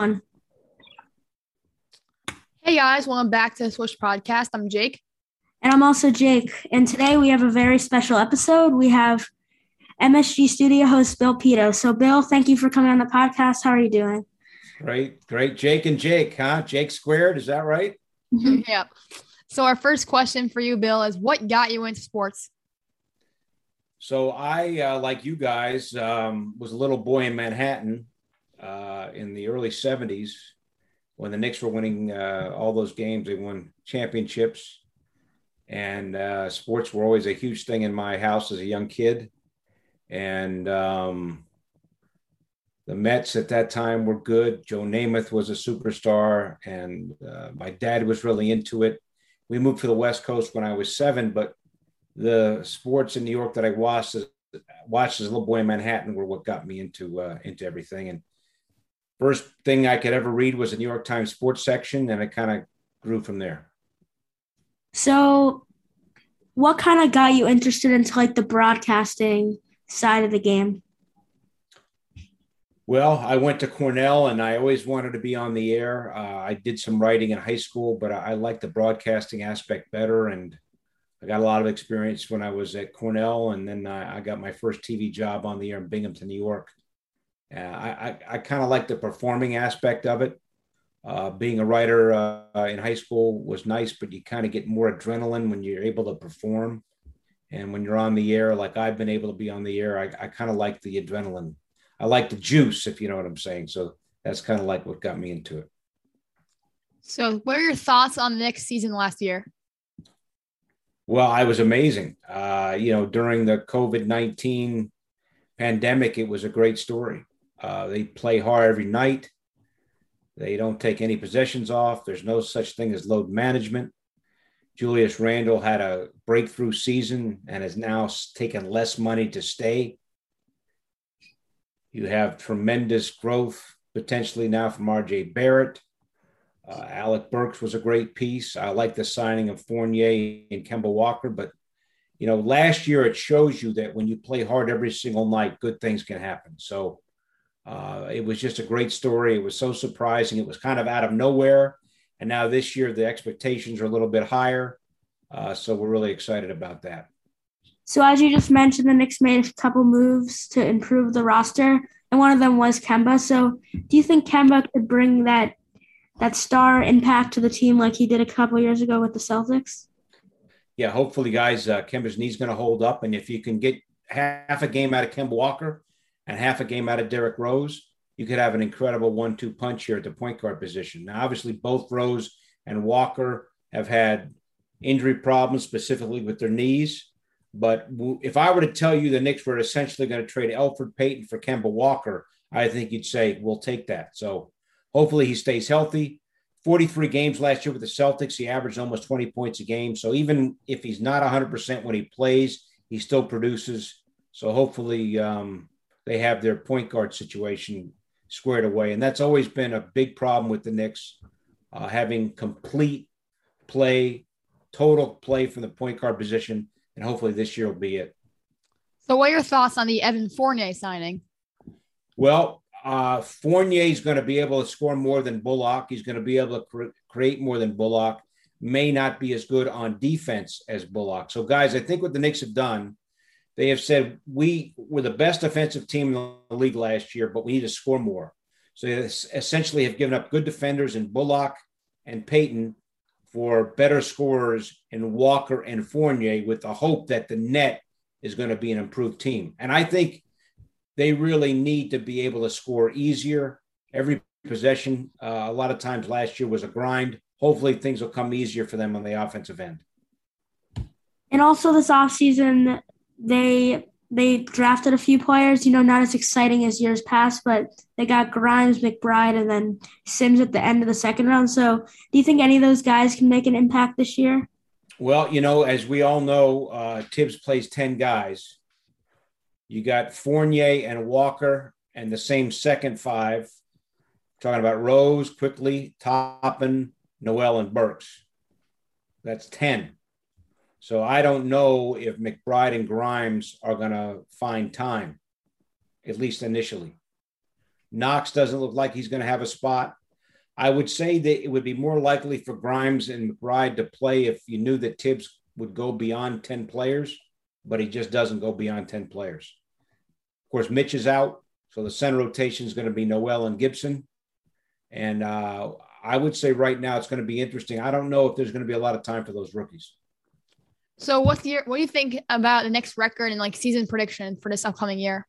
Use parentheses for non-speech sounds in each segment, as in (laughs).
Hey guys, welcome back to the Swish Podcast. I'm Jake. And I'm also Jake. And today we have a very special episode. We have MSG studio host Bill Pidto. So, Bill, thank you for coming on the podcast. How are you doing? Great, great. Jake and Jake, huh? Jake squared, is that right? (laughs) yeah. So, our first question for you, Bill, is what got you into sports? So, I, uh, like you guys, um, was a little boy in Manhattan uh, in the early 70s when the Knicks were winning uh, all those games. They won championships. And uh, sports were always a huge thing in my house as a young kid and um, the Mets at that time were good. Joe Namath was a superstar, and uh, my dad was really into it. We moved to the West Coast when I was seven, but the sports in New York that I watched as, watched as a little boy in Manhattan were what got me into uh, into everything. And first thing I could ever read was a New York Times sports section, and it kind of grew from there. So, what kind of got you interested into like the broadcasting? side of the game? Well, I went to Cornell and I always wanted to be on the air. Uh, I did some writing in high school, but I, I like the broadcasting aspect better. And I got a lot of experience when I was at Cornell. And then I, I got my first TV job on the air in Binghamton, New York. Uh, I, I, I kind of like the performing aspect of it. Uh, being a writer uh, in high school was nice, but you kind of get more adrenaline when you're able to perform. And when you're on the air, like I've been able to be on the air, I, I kind of like the adrenaline. I like the juice, if you know what I'm saying. So that's kind of like what got me into it. So, what are your thoughts on the Knicks season last year? Well, I was amazing. Uh, you know, during the COVID 19 pandemic, it was a great story. Uh, they play hard every night. They don't take any possessions off. There's no such thing as load management. Julius Randle had a breakthrough season and has now taken less money to stay. You have tremendous growth potentially now from RJ Barrett. Uh, Alec Burks was a great piece. I like the signing of Fournier and Kemba Walker, but you know, last year it shows you that when you play hard every single night, good things can happen. So uh, it was just a great story. It was so surprising. It was kind of out of nowhere. And now this year, the expectations are a little bit higher. Uh, so we're really excited about that. So, as you just mentioned, the Knicks made a couple moves to improve the roster, and one of them was Kemba. So, do you think Kemba could bring that that star impact to the team like he did a couple years ago with the Celtics? Yeah, hopefully, guys, uh, Kemba's knee's going to hold up, and if you can get half a game out of Kemba Walker and half a game out of Derrick Rose, you could have an incredible one-two punch here at the point guard position. Now, obviously, both Rose and Walker have had injury problems, specifically with their knees. But if I were to tell you the Knicks were essentially going to trade Elfrid Payton for Kemba Walker, I think you'd say we'll take that. So hopefully he stays healthy. 43 games last year with the Celtics, he averaged almost 20 points a game. So even if he's not 100% when he plays, he still produces. So hopefully um, they have their point guard situation squared away. And that's always been a big problem with the Knicks, uh, having complete play, total play from the point guard position. And hopefully this year will be it. So, what are your thoughts on the Evan Fournier signing? Well, uh, Fournier is going to be able to score more than Bullock. He's going to be able to cre- create more than Bullock. May not be as good on defense as Bullock. So, guys, I think what the Knicks have done they have said we were the best offensive team in the league last year, but we need to score more. So they essentially have given up good defenders in Bullock and Payton for better scorers in Walker and Fournier with the hope that the net is going to be an improved team. And I think they really need to be able to score easier. Every possession, uh, a lot of times last year was a grind. Hopefully things will come easier for them on the offensive end. And also this offseason, they they drafted a few players, you know, not as exciting as years past, but they got Grimes, McBride, and then Sims at the end of the second round. So, do you think any of those guys can make an impact this year? Well, you know, as we all know, uh, Thibs plays 10 guys. You got Fournier and Walker and the same second five. talking about Rose, Quickley, Toppin, Noel, and Burks. That's 10. So I don't know if McBride and Grimes are going to find time, at least initially. Knox doesn't look like he's going to have a spot. I would say that it would be more likely for Grimes and McBride to play if you knew that Thibs would go beyond 10 players, but he just doesn't go beyond 10 players. Of course, Mitch is out. So the center rotation is going to be Noel and Gibson. And uh, I would say right now it's going to be interesting. I don't know if there's going to be a lot of time for those rookies. So what's your what do you think about the Knicks record and like season prediction for this upcoming year?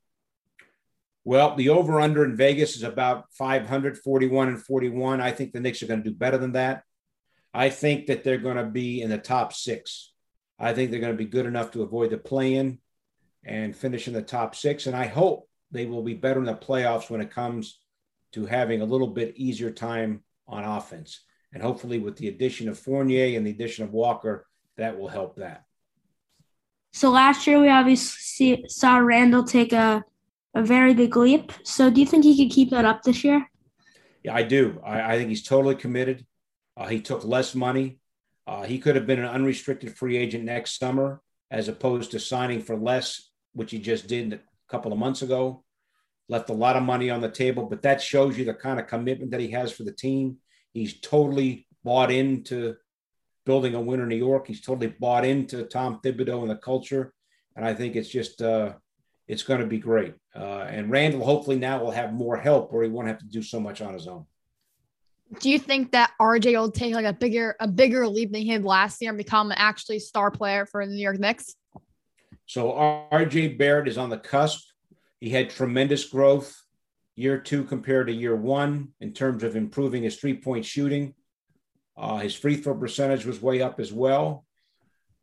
Well, the over under in Vegas is about 541 and 41. I think the Knicks are going to do better than that. I think that they're going to be in the top six. I think they're going to be good enough to avoid the play in and finish in the top six. And I hope they will be better in the playoffs when it comes to having a little bit easier time on offense. And hopefully, with the addition of Fournier and the addition of Walker, that will help that. So last year, we obviously saw Randle take a, a very big leap. So do you think he could keep that up this year? Yeah, I do. I, I think he's totally committed. Uh, he took less money. Uh, he could have been an unrestricted free agent next summer as opposed to signing for less, which he just did a couple of months ago. Left a lot of money on the table, but that shows you the kind of commitment that he has for the team. He's totally bought into building a winner in New York. He's totally bought into Tom Thibodeau and the culture. And I think it's just, uh, it's going to be great. Uh, and Randle hopefully now will have more help or he won't have to do so much on his own. Do you think that RJ will take like a bigger a bigger leap than he did last year and become an actually star player for the New York Knicks? So RJ Barrett is on the cusp. He had tremendous growth year two compared to year one in terms of improving his three point shooting. Uh, his free throw percentage was way up as well.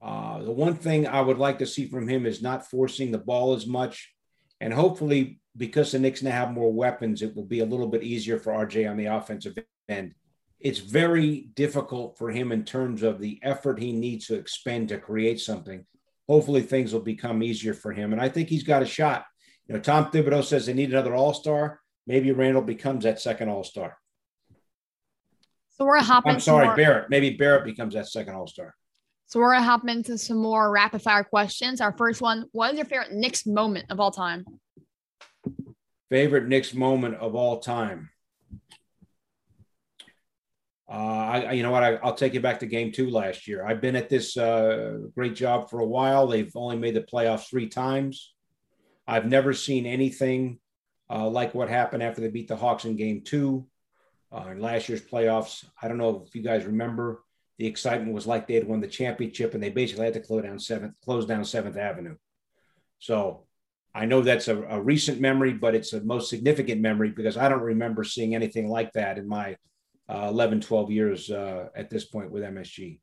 Uh, the one thing I would like to see from him is not forcing the ball as much. And hopefully, because the Knicks now have more weapons, it will be a little bit easier for RJ on the offensive end. It's very difficult for him in terms of the effort he needs to expend to create something. Hopefully, things will become easier for him. And I think he's got a shot. You know, Tom Thibodeau says they need another all star. Maybe Randle becomes that second all star. So we're hopping. I'm sorry, more- Barrett. Maybe Barrett becomes that second all star. So we're gonna hop into some more rapid fire questions. Our first one: What is your favorite Knicks moment of all time? Favorite Knicks moment of all time. Uh, I, you know what? I, will take you back to game two last year. I've been at this uh, great job for a while. They've only made the playoffs three times. I've never seen anything uh, like what happened after they beat the Hawks in game two uh, in last year's playoffs. I don't know if you guys remember. The excitement was like they had won the championship and they basically had to close down seventh, close down Seventh Avenue. So I know that's a, a recent memory, but it's a most significant memory because I don't remember seeing anything like that in my uh, 11, 12 years uh, at this point with MSG.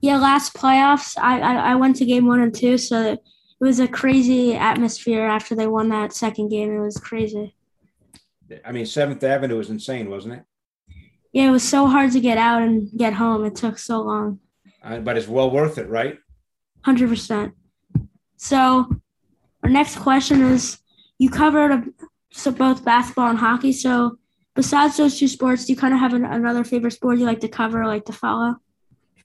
Yeah, last playoffs, I, I, I went to game one and two, so it was a crazy atmosphere after they won that second game. It was crazy. I mean, Seventh Avenue was insane, wasn't it? Yeah, it was so hard to get out and get home. It took so long. Uh, but it's well worth it, right? 100%. So, our next question is you covered a, so both basketball and hockey. So, besides those two sports, do you kind of have an, another favorite sport you like to cover, like to follow?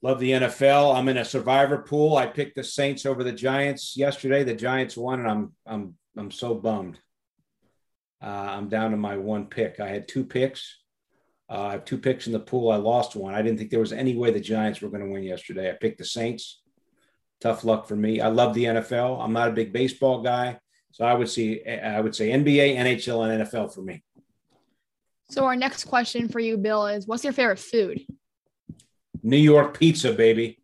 Love the NFL. I'm in a survivor pool. I picked the Saints over the Giants yesterday. The Giants won, and I'm I'm I'm so bummed. Uh, I'm down to my one pick. I had two picks. Uh, I have two picks in the pool. I lost one. I didn't think there was any way the Giants were going to win yesterday. I picked the Saints. Tough luck for me. I love the NFL. I'm not a big baseball guy, so I would see I would say NBA, NHL, and NFL for me. So our next question for you, Bill, is what's your favorite food? New York pizza, baby.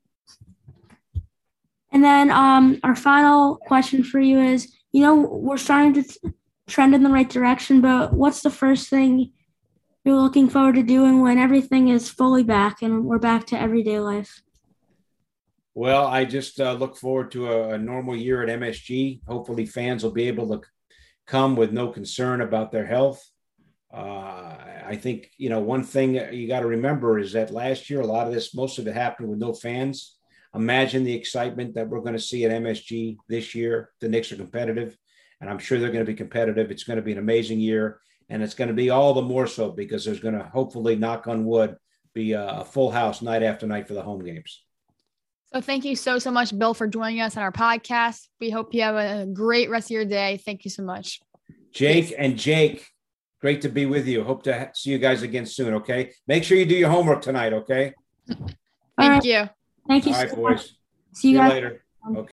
And then um, our final question for you is, you know, we're starting to trend in the right direction, but what's the first thing you're looking forward to doing when everything is fully back and we're back to everyday life? Well, I just uh, look forward to a, a, normal year at MSG. Hopefully, fans will be able to come with no concern about their health. Uh, I think, you know, one thing you got to remember is that last year, a lot of this, most of it happened with no fans. Imagine the excitement that we're going to see at MSG this year. The Knicks are competitive, and I'm sure they're going to be competitive. It's going to be an amazing year. And it's going to be all the more so because there's going to hopefully, knock on wood, be a full house night after night for the home games. So thank you so, so much, Bill, for joining us on our podcast. We hope you have a great rest of your day. Thank you so much. Jake and Jake, Great to be with you. Hope to see you guys again soon. Okay. Make sure you do your homework tonight. Okay. Thank right. you. Thank you All so right, much. boys. See you guys. later. Um, okay.